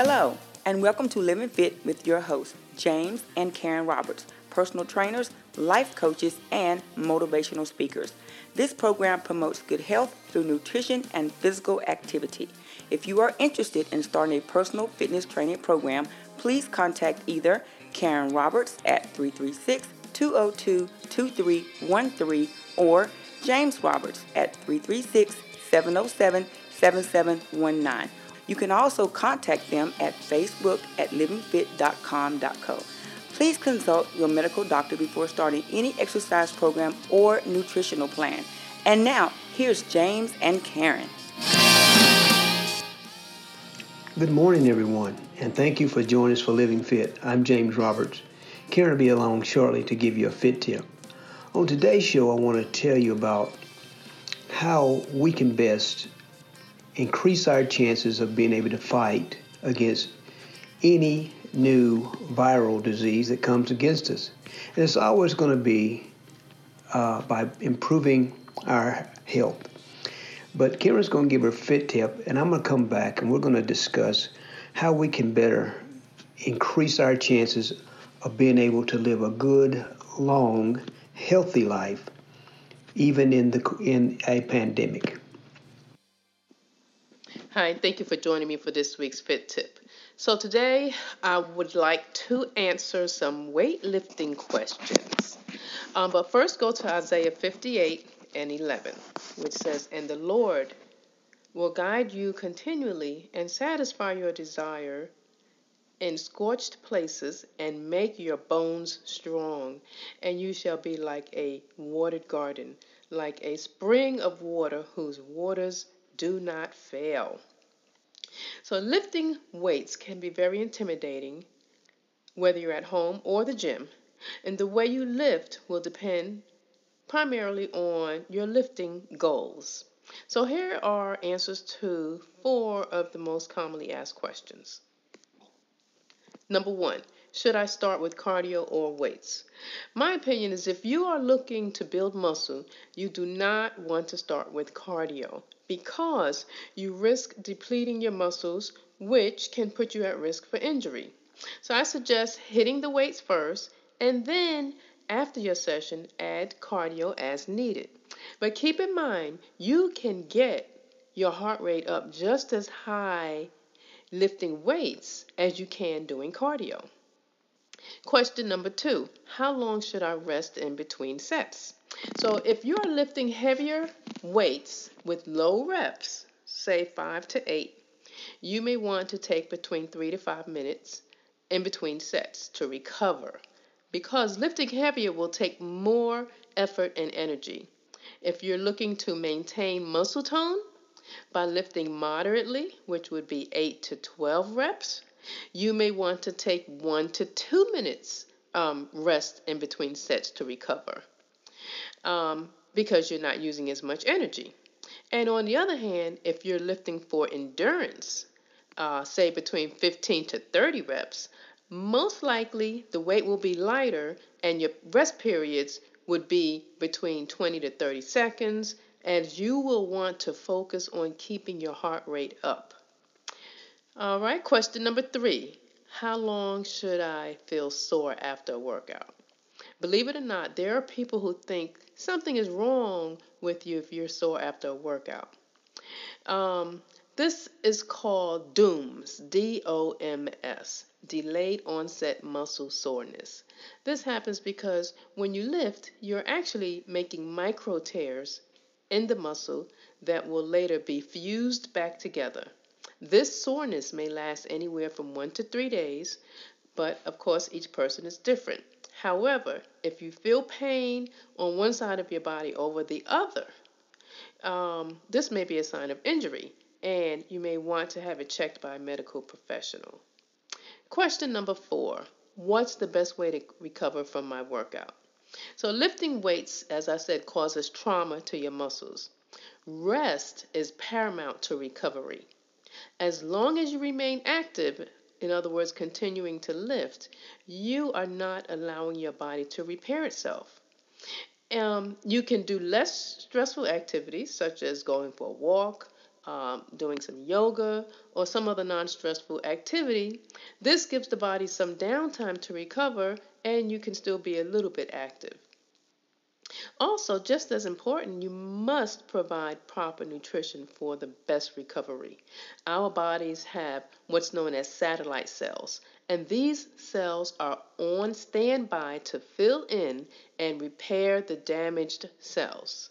Hello, and welcome to Living Fit with your hosts, James and Karen Roberts, personal trainers, life coaches, and motivational speakers. This program promotes good health through nutrition and physical activity. If you are interested in starting a personal fitness training program, please contact either Karen Roberts at 336 202 2313 or James Roberts at 336 707 7719. You can also contact them at Facebook at livingfit.com.co. Please consult your medical doctor before starting any exercise program or nutritional plan. And now, here's James and Karen. Good morning, everyone, and thank you for joining us for Living Fit. I'm James Roberts. Karen will be along shortly to give you a fit tip. On today's show, I want to tell you about how we can best increase our chances of being able to fight against any new viral disease that comes against us. And it's always going to be uh, by improving our health. But Karen's going to give her fit tip, and I'm going to come back and we're going to discuss how we can better increase our chances of being able to live a good, long, healthy life, even in the in a pandemic. Hi, thank you for joining me for this week's Fit Tip. So, today I would like to answer some weightlifting questions. Um, but first, go to Isaiah 58 and 11, which says, And the Lord will guide you continually and satisfy your desire in scorched places and make your bones strong, and you shall be like a watered garden, like a spring of water whose waters do not fail. So, lifting weights can be very intimidating, whether you're at home or the gym, and the way you lift will depend primarily on your lifting goals. So, here are answers to four of the most commonly asked questions. Number one, should I start with cardio or weights? My opinion is if you are looking to build muscle, you do not want to start with cardio because you risk depleting your muscles, which can put you at risk for injury. So I suggest hitting the weights first and then after your session, add cardio as needed. But keep in mind, you can get your heart rate up just as high lifting weights as you can doing cardio. Question number two How long should I rest in between sets? So, if you're lifting heavier weights with low reps, say five to eight, you may want to take between three to five minutes in between sets to recover because lifting heavier will take more effort and energy. If you're looking to maintain muscle tone, by lifting moderately, which would be 8 to 12 reps, you may want to take 1 to 2 minutes um, rest in between sets to recover um, because you're not using as much energy. And on the other hand, if you're lifting for endurance, uh, say between 15 to 30 reps, most likely the weight will be lighter and your rest periods would be between 20 to 30 seconds as you will want to focus on keeping your heart rate up. All right, question number three How long should I feel sore after a workout? Believe it or not, there are people who think something is wrong with you if you're sore after a workout. Um, this is called DOMS, D O M S, delayed onset muscle soreness. This happens because when you lift, you're actually making micro tears in the muscle that will later be fused back together. This soreness may last anywhere from one to three days, but of course, each person is different. However, if you feel pain on one side of your body over the other, um, this may be a sign of injury, and you may want to have it checked by a medical professional. Question number four What's the best way to recover from my workout? So, lifting weights, as I said, causes trauma to your muscles. Rest is paramount to recovery. As long as you remain active, in other words, continuing to lift, you are not allowing your body to repair itself. Um, you can do less stressful activities, such as going for a walk, um, doing some yoga or some other non stressful activity, this gives the body some downtime to recover and you can still be a little bit active. Also, just as important, you must provide proper nutrition for the best recovery. Our bodies have what's known as satellite cells, and these cells are on standby to fill in and repair the damaged cells.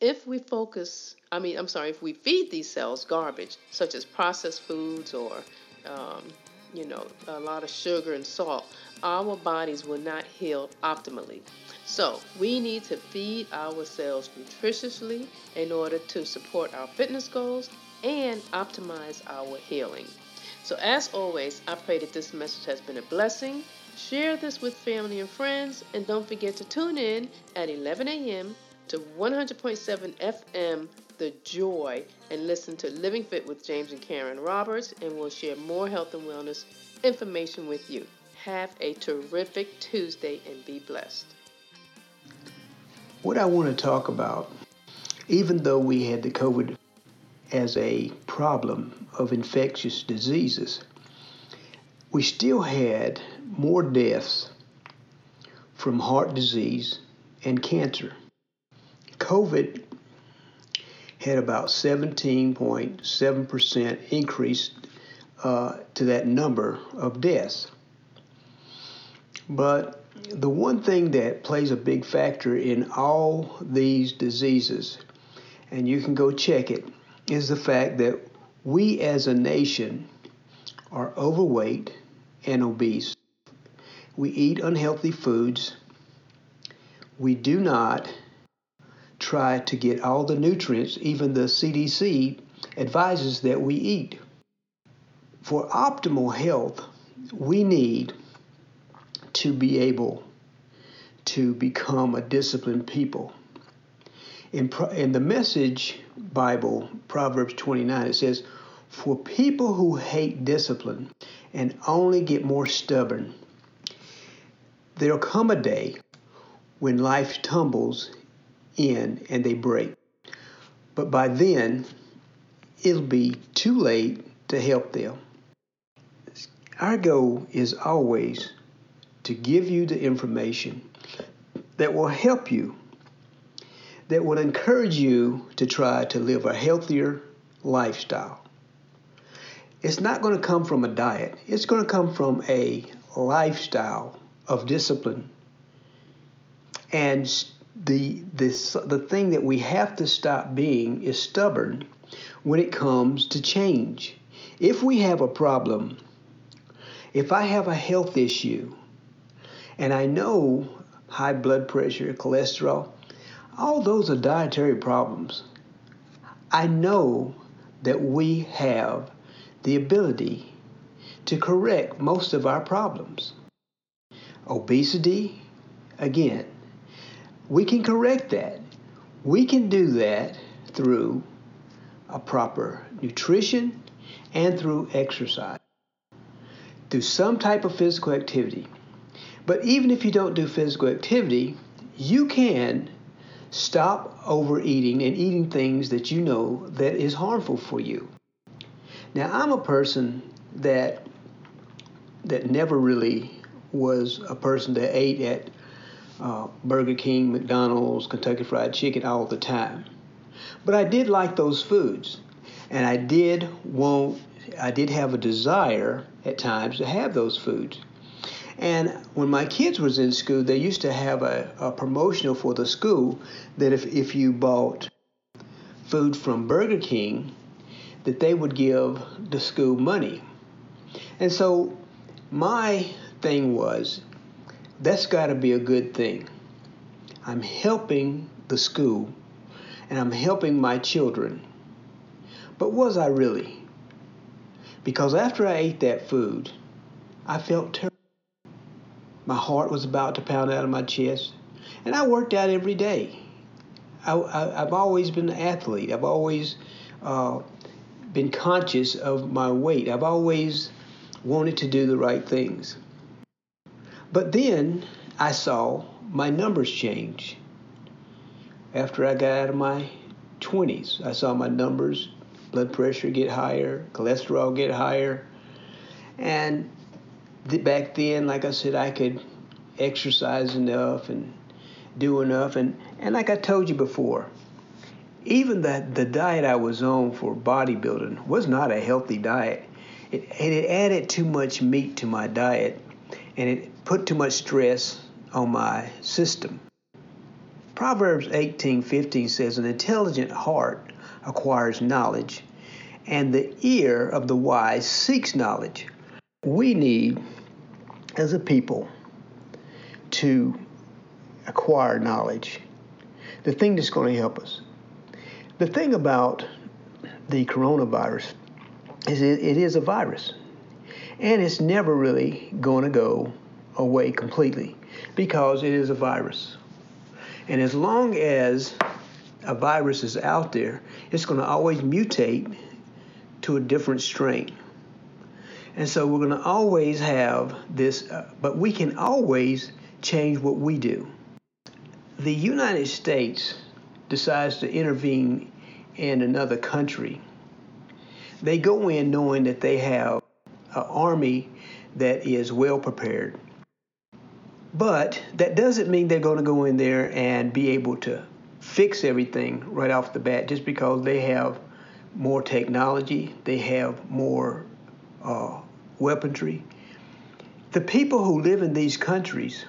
If we focus, I mean, I'm sorry, if we feed these cells garbage, such as processed foods or um, you know, a lot of sugar and salt, our bodies will not heal optimally. So, we need to feed ourselves nutritiously in order to support our fitness goals and optimize our healing. So, as always, I pray that this message has been a blessing. Share this with family and friends, and don't forget to tune in at 11 a.m. to 100.7 FM the joy and listen to Living Fit with James and Karen Roberts, and we'll share more health and wellness information with you. Have a terrific Tuesday and be blessed. What I want to talk about, even though we had the COVID as a problem of infectious diseases, we still had more deaths from heart disease and cancer. COVID had about 17.7% increase uh, to that number of deaths. But the one thing that plays a big factor in all these diseases, and you can go check it, is the fact that we as a nation are overweight and obese. We eat unhealthy foods. We do not try to get all the nutrients, even the CDC advises that we eat. For optimal health, we need to be able to become a disciplined people. In, in the Message Bible, Proverbs 29, it says, For people who hate discipline and only get more stubborn, there'll come a day when life tumbles in and they break. But by then, it'll be too late to help them. Our goal is always to give you the information that will help you, that will encourage you to try to live a healthier lifestyle. It's not going to come from a diet, it's going to come from a lifestyle of discipline and the this the thing that we have to stop being is stubborn when it comes to change. If we have a problem, if I have a health issue, and I know high blood pressure, cholesterol, all those are dietary problems. I know that we have the ability to correct most of our problems. Obesity, again, we can correct that. We can do that through a proper nutrition and through exercise, through some type of physical activity. But even if you don't do physical activity, you can stop overeating and eating things that you know that is harmful for you. Now, I'm a person that that never really was a person that ate at uh, Burger King, McDonald's, Kentucky Fried Chicken all the time. But I did like those foods, and I did want, I did have a desire at times to have those foods. And when my kids was in school, they used to have a, a promotional for the school that if, if you bought food from Burger King, that they would give the school money. And so my thing was that's got to be a good thing. I'm helping the school and I'm helping my children. But was I really? Because after I ate that food, I felt terrible. My heart was about to pound out of my chest. And I worked out every day. I, have always been an athlete. I've always uh, been conscious of my weight. I've always wanted to do the right things. But then I saw my numbers change. After I got out of my 20s, I saw my numbers blood pressure get higher, cholesterol get higher. And th- back then, like I said, I could exercise enough and do enough. And, and like I told you before, even the, the diet I was on for bodybuilding was not a healthy diet. It, and it added too much meat to my diet and it put too much stress on my system. Proverbs 18:15 says an intelligent heart acquires knowledge and the ear of the wise seeks knowledge. We need as a people to acquire knowledge. The thing that's going to help us. The thing about the coronavirus is it, it is a virus. And it's never really going to go away completely because it is a virus. And as long as a virus is out there, it's going to always mutate to a different strain. And so we're going to always have this, uh, but we can always change what we do. The United States decides to intervene in another country, they go in knowing that they have an army that is well prepared. But that doesn't mean they're going to go in there and be able to fix everything right off the bat just because they have more technology, they have more uh, weaponry. The people who live in these countries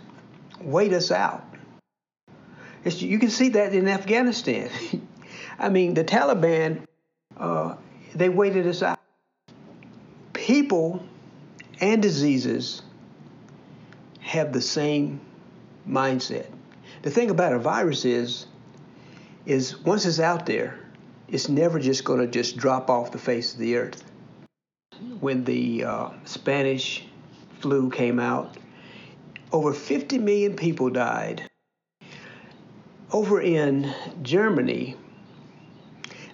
wait us out. It's, you can see that in Afghanistan. I mean, the Taliban, uh, they waited us out. People and diseases have the same mindset. The thing about a virus is, is once it's out there, it's never just going to just drop off the face of the earth. When the uh, Spanish flu came out, over 50 million people died. Over in Germany,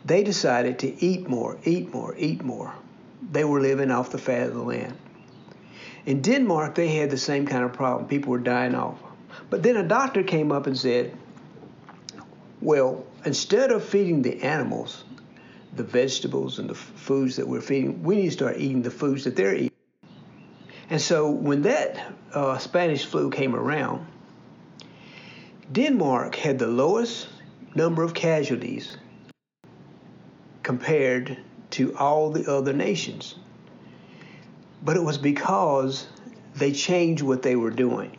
they decided to eat more, eat more, eat more. They were living off the fat of the land. In Denmark, they had the same kind of problem. People were dying off. But then a doctor came up and said, well, instead of feeding the animals, the vegetables and the foods that we're feeding, we need to start eating the foods that they're eating. And so when that uh, Spanish flu came around, Denmark had the lowest number of casualties compared to all the other nations. But it was because they changed what they were doing.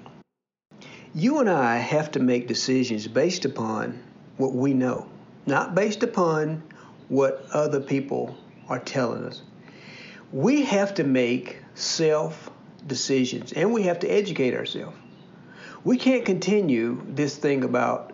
You and I have to make decisions based upon what we know, not based upon what other people are telling us. We have to make self decisions and we have to educate ourselves. We can't continue this thing about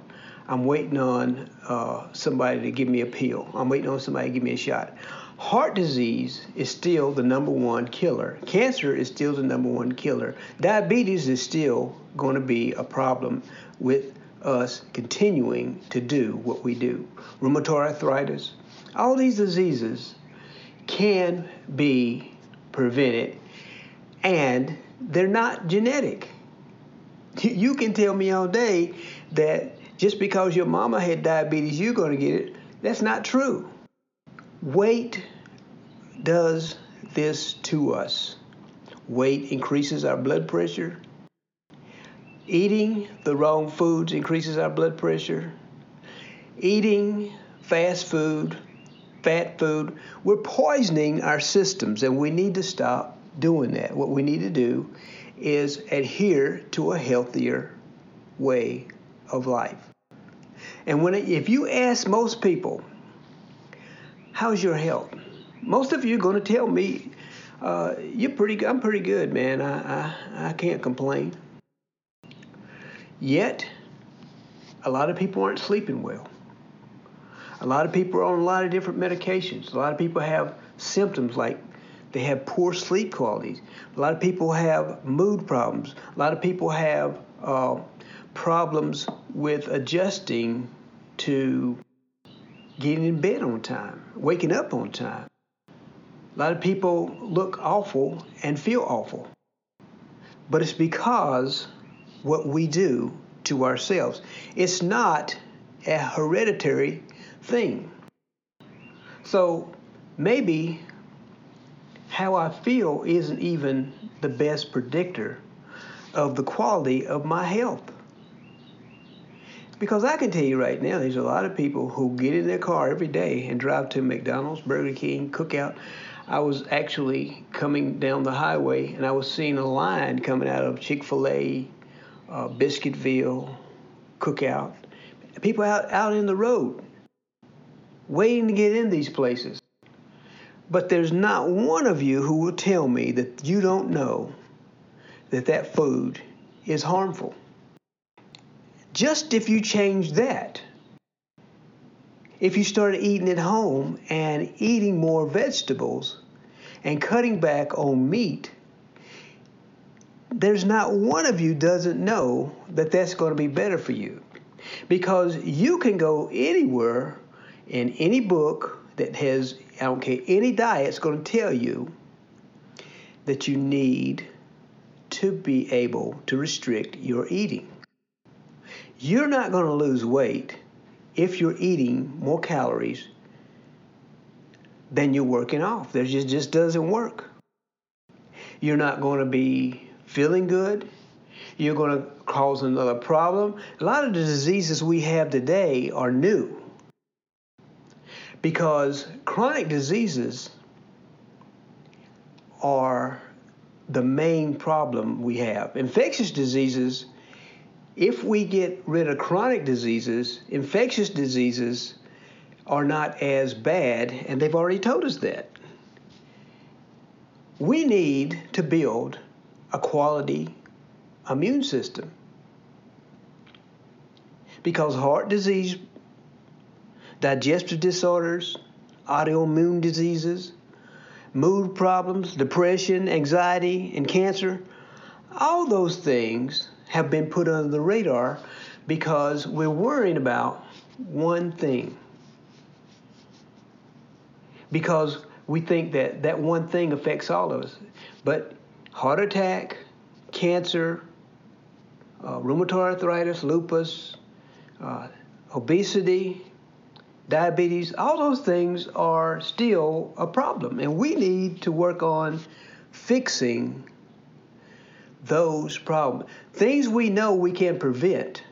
I'm waiting on uh, somebody to give me a pill. I'm waiting on somebody to give me a shot. Heart disease is still the number one killer. Cancer is still the number one killer. Diabetes is still going to be a problem with us continuing to do what we do. Rheumatoid arthritis, all these diseases can be prevented and they're not genetic. You can tell me all day that just because your mama had diabetes, you're going to get it. That's not true. Weight does this to us. Weight increases our blood pressure. Eating the wrong foods increases our blood pressure. Eating fast food, fat food, we're poisoning our systems, and we need to stop doing that. What we need to do is adhere to a healthier way of life. And when if you ask most people, "How's your health?" Most of you are going to tell me, uh, "You're pretty. I'm pretty good, man. I, I I can't complain." Yet, a lot of people aren't sleeping well. A lot of people are on a lot of different medications. A lot of people have symptoms like they have poor sleep qualities. A lot of people have mood problems. A lot of people have uh, problems with adjusting to getting in bed on time, waking up on time. A lot of people look awful and feel awful. But it's because what we do to ourselves. It's not a hereditary thing. So maybe how I feel isn't even the best predictor of the quality of my health. Because I can tell you right now, there's a lot of people who get in their car every day and drive to McDonald's, Burger King, Cookout. I was actually coming down the highway and I was seeing a line coming out of Chick fil A, uh, Biscuitville, Cookout. People out, out in the road waiting to get in these places. But there's not one of you who will tell me that you don't know that that food is harmful. Just if you change that, if you started eating at home and eating more vegetables and cutting back on meat, there's not one of you doesn't know that that's going to be better for you. Because you can go anywhere in any book that has, I don't care, any diet's going to tell you that you need to be able to restrict your eating. You're not going to lose weight if you're eating more calories than you're working off. That just, just doesn't work. You're not going to be feeling good. You're going to cause another problem. A lot of the diseases we have today are new because chronic diseases are the main problem we have. Infectious diseases, if we get rid of chronic diseases, infectious diseases are not as bad, and they've already told us that. We need to build a quality immune system because heart disease digestive disorders, autoimmune diseases, mood problems, depression, anxiety, and cancer, all those things have been put under the radar because we're worrying about one thing. Because we think that that one thing affects all of us. But heart attack, cancer, uh, rheumatoid arthritis, lupus, uh, obesity, diabetes, all those things are still a problem. And we need to work on fixing those problems. Things we know we can prevent,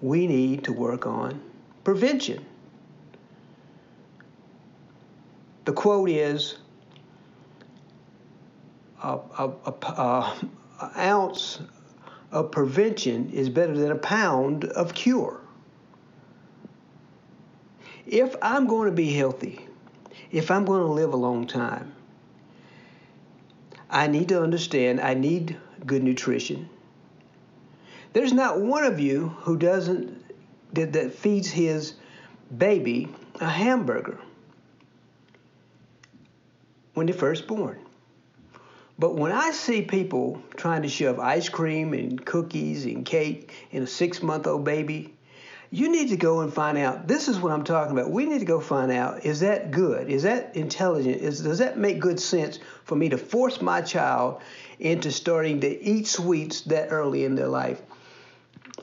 we need to work on prevention. The quote is a, a, a, a ounce of prevention is better than a pound of cure if I'm going to be healthy, if I'm going to live a long time, I need to understand I need good nutrition. There's not one of you who doesn't that, that feeds his baby a hamburger when they're first born. But when I see people trying to shove ice cream and cookies and cake in a six month old baby, you need to go and find out. This is what I'm talking about. We need to go find out is that good? Is that intelligent? Is, does that make good sense for me to force my child into starting to eat sweets that early in their life?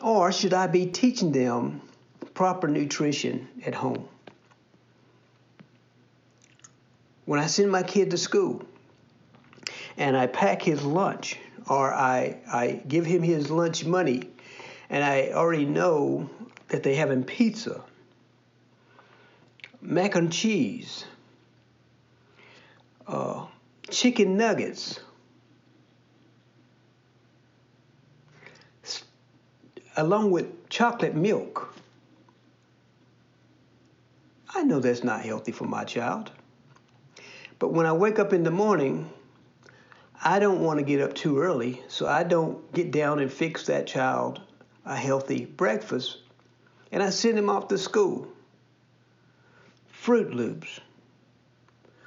Or should I be teaching them proper nutrition at home? When I send my kid to school and I pack his lunch or I, I give him his lunch money and I already know that they have in pizza, mac and cheese, uh, chicken nuggets, along with chocolate milk. I know that's not healthy for my child. But when I wake up in the morning, I don't want to get up too early, so I don't get down and fix that child a healthy breakfast and I sent him off to school. Froot Loops,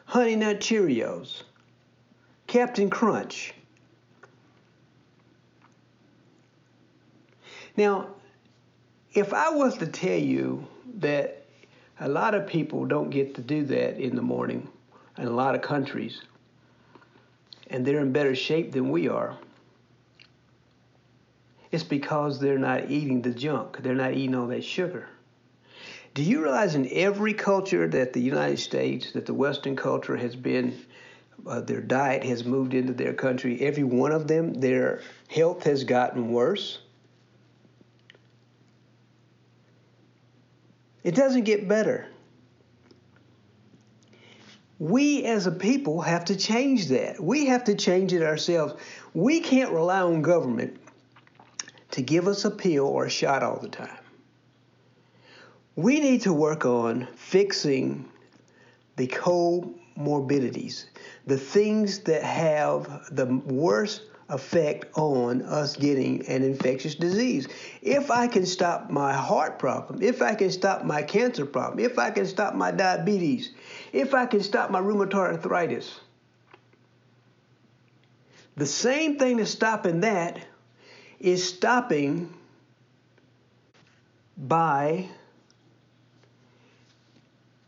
Honey Nut Cheerios, Captain Crunch. Now, if I was to tell you that a lot of people don't get to do that in the morning in a lot of countries, and they're in better shape than we are, it's because they're not eating the junk. They're not eating all that sugar. Do you realize in every culture that the United States, that the Western culture has been, uh, their diet has moved into their country, every one of them, their health has gotten worse? It doesn't get better. We as a people have to change that. We have to change it ourselves. We can't rely on government to give us a pill or a shot all the time. We need to work on fixing the comorbidities, the things that have the worst effect on us getting an infectious disease. If I can stop my heart problem, if I can stop my cancer problem, if I can stop my diabetes, if I can stop my rheumatoid arthritis, the same thing that's stopping that is stopping by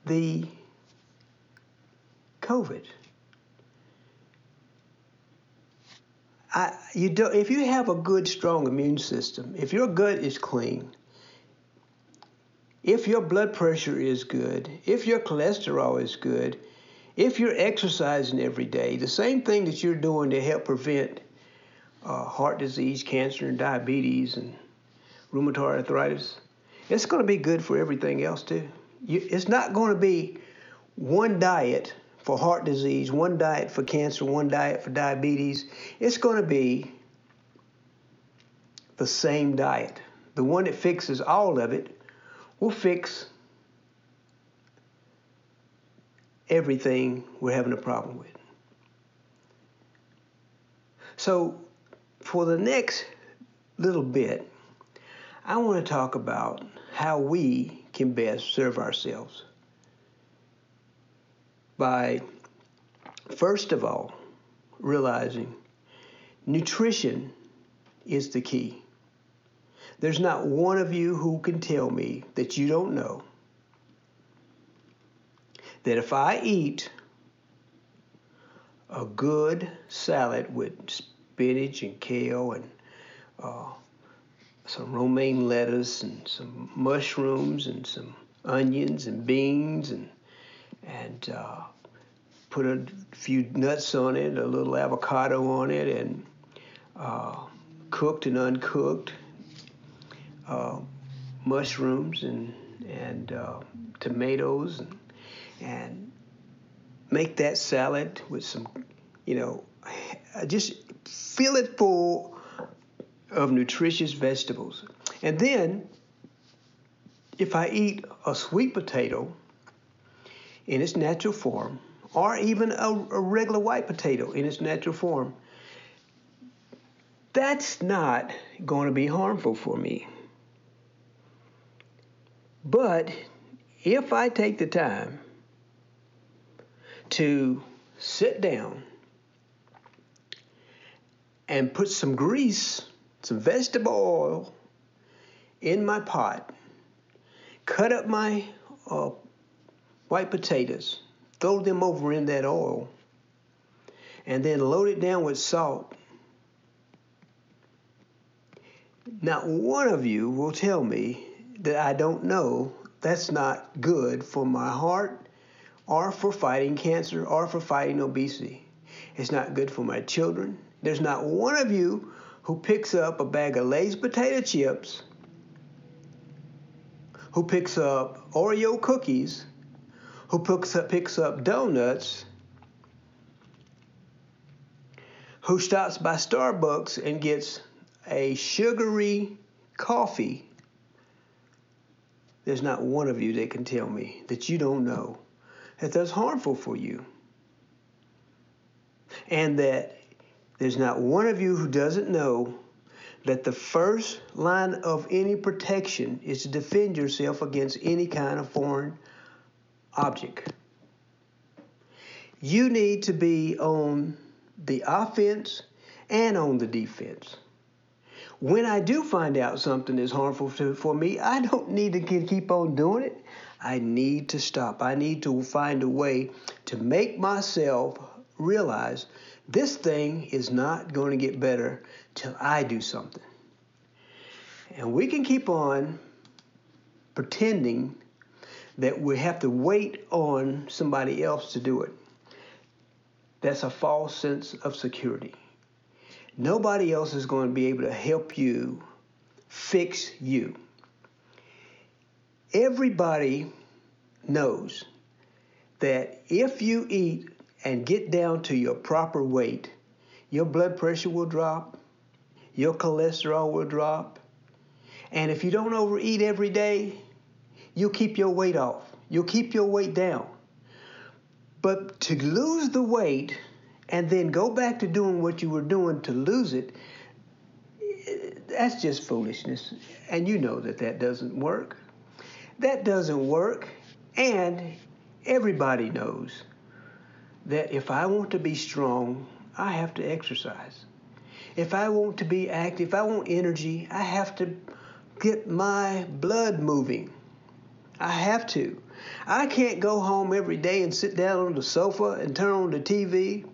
the COVID. I, you do, if you have a good, strong immune system, if your gut is clean, if your blood pressure is good, if your cholesterol is good, if you're exercising every day, the same thing that you're doing to help prevent uh, heart disease, cancer, and diabetes, and rheumatoid arthritis, it's going to be good for everything else too. You, it's not going to be one diet for heart disease, one diet for cancer, one diet for diabetes. It's going to be the same diet. The one that fixes all of it will fix everything we're having a problem with. So, for the next little bit, I want to talk about how we can best serve ourselves by, first of all, realizing nutrition is the key. There's not one of you who can tell me that you don't know that if I eat a good salad with spinach and kale and uh, some romaine lettuce and some mushrooms and some onions and beans and and uh, put a few nuts on it, a little avocado on it, and uh, cooked and uncooked uh, mushrooms and and uh, tomatoes and and make that salad with some, you know, just fill it full of nutritious vegetables. And then, if I eat a sweet potato in its natural form, or even a, a regular white potato in its natural form, that's not going to be harmful for me. But if I take the time to sit down and put some grease, some vegetable oil in my pot, cut up my uh, white potatoes, throw them over in that oil, and then load it down with salt. Not one of you will tell me that I don't know that's not good for my heart or for fighting cancer or for fighting obesity. It's not good for my children. There's not one of you who picks up a bag of Lay's potato chips, who picks up Oreo cookies, who picks up, picks up donuts, who stops by Starbucks and gets a sugary coffee. There's not one of you that can tell me that you don't know that that's harmful for you. And that there's not one of you who doesn't know that the first line of any protection is to defend yourself against any kind of foreign object. You need to be on the offense and on the defense. When I do find out something is harmful to, for me, I don't need to keep on doing it. I need to stop. I need to find a way to make myself realize this thing is not going to get better till I do something. And we can keep on pretending that we have to wait on somebody else to do it. That's a false sense of security. Nobody else is going to be able to help you fix you. Everybody knows that if you eat and get down to your proper weight, your blood pressure will drop, your cholesterol will drop, and if you don't overeat every day, you'll keep your weight off. You'll keep your weight down. But to lose the weight and then go back to doing what you were doing to lose it, that's just foolishness. And you know that that doesn't work. That doesn't work. And everybody knows that if I want to be strong, I have to exercise. If I want to be active, if I want energy, I have to get my blood moving. I have to. I can't go home every day and sit down on the sofa and turn on the TV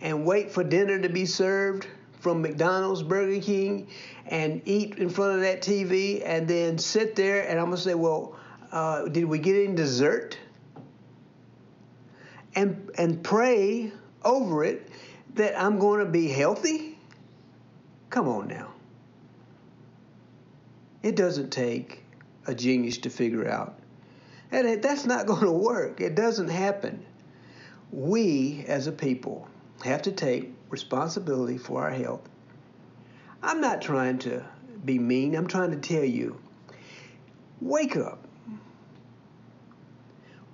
and wait for dinner to be served from McDonald's, Burger King, and eat in front of that TV and then sit there and I'm going to say, well, uh, did we get any dessert? And, and pray over it that I'm going to be healthy? Come on now. It doesn't take a genius to figure out. And that's not going to work. It doesn't happen. We, as a people, have to take responsibility for our health. I'm not trying to be mean. I'm trying to tell you wake up.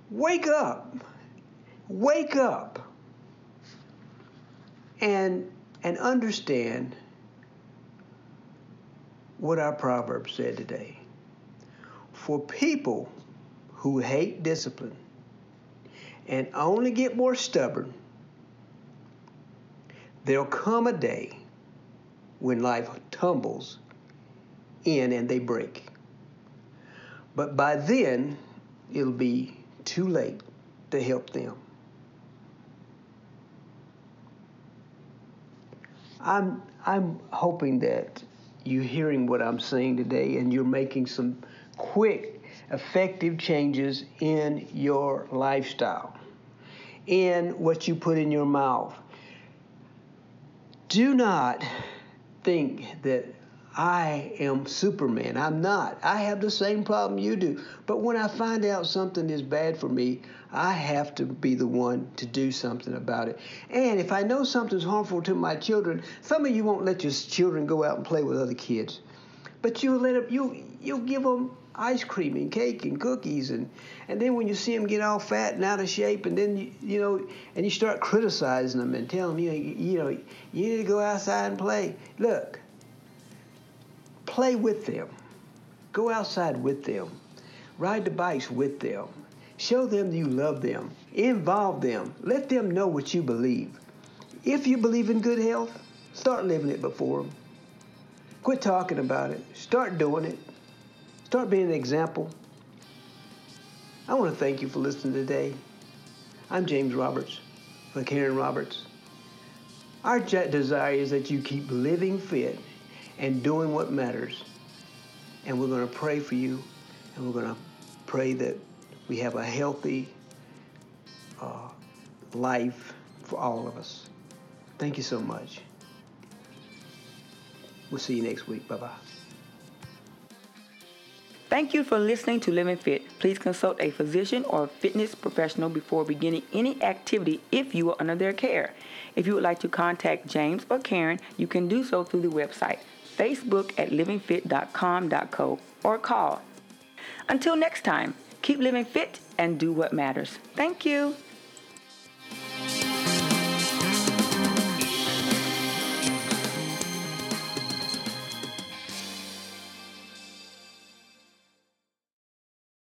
Wake up. Wake up. And and understand what our proverb said today. For people who hate discipline and only get more stubborn, there'll come a day when life tumbles in and they break. But by then, it'll be too late to help them. I'm, I'm hoping that you're hearing what I'm saying today and you're making some quick, effective changes in your lifestyle, in what you put in your mouth. Do not think that I am Superman. I'm not. I have the same problem you do. But when I find out something is bad for me, I have to be the one to do something about it. And if I know something's harmful to my children, some of you won't let your children go out and play with other kids. But you'll let them, you you'll give them ice cream and cake and cookies and and then when you see them get all fat and out of shape and then you, you know and you start criticizing them and telling them you know, you know you need to go outside and play. Look, Play with them. Go outside with them. Ride the bikes with them. Show them you love them. Involve them. Let them know what you believe. If you believe in good health, start living it before them. Quit talking about it. Start doing it. Start being an example. I want to thank you for listening today. I'm James Roberts for Karen Roberts. Our desire is that you keep living fit and doing what matters. And we're going to pray for you, and we're going to pray that we have a healthy uh, life for all of us. Thank you so much. We'll see you next week. Bye bye. Thank you for listening to Living Fit. Please consult a physician or fitness professional before beginning any activity if you are under their care. If you would like to contact James or Karen, you can do so through the website Facebook at livingfit.com.co or call. Until next time, keep living fit and do what matters. Thank you.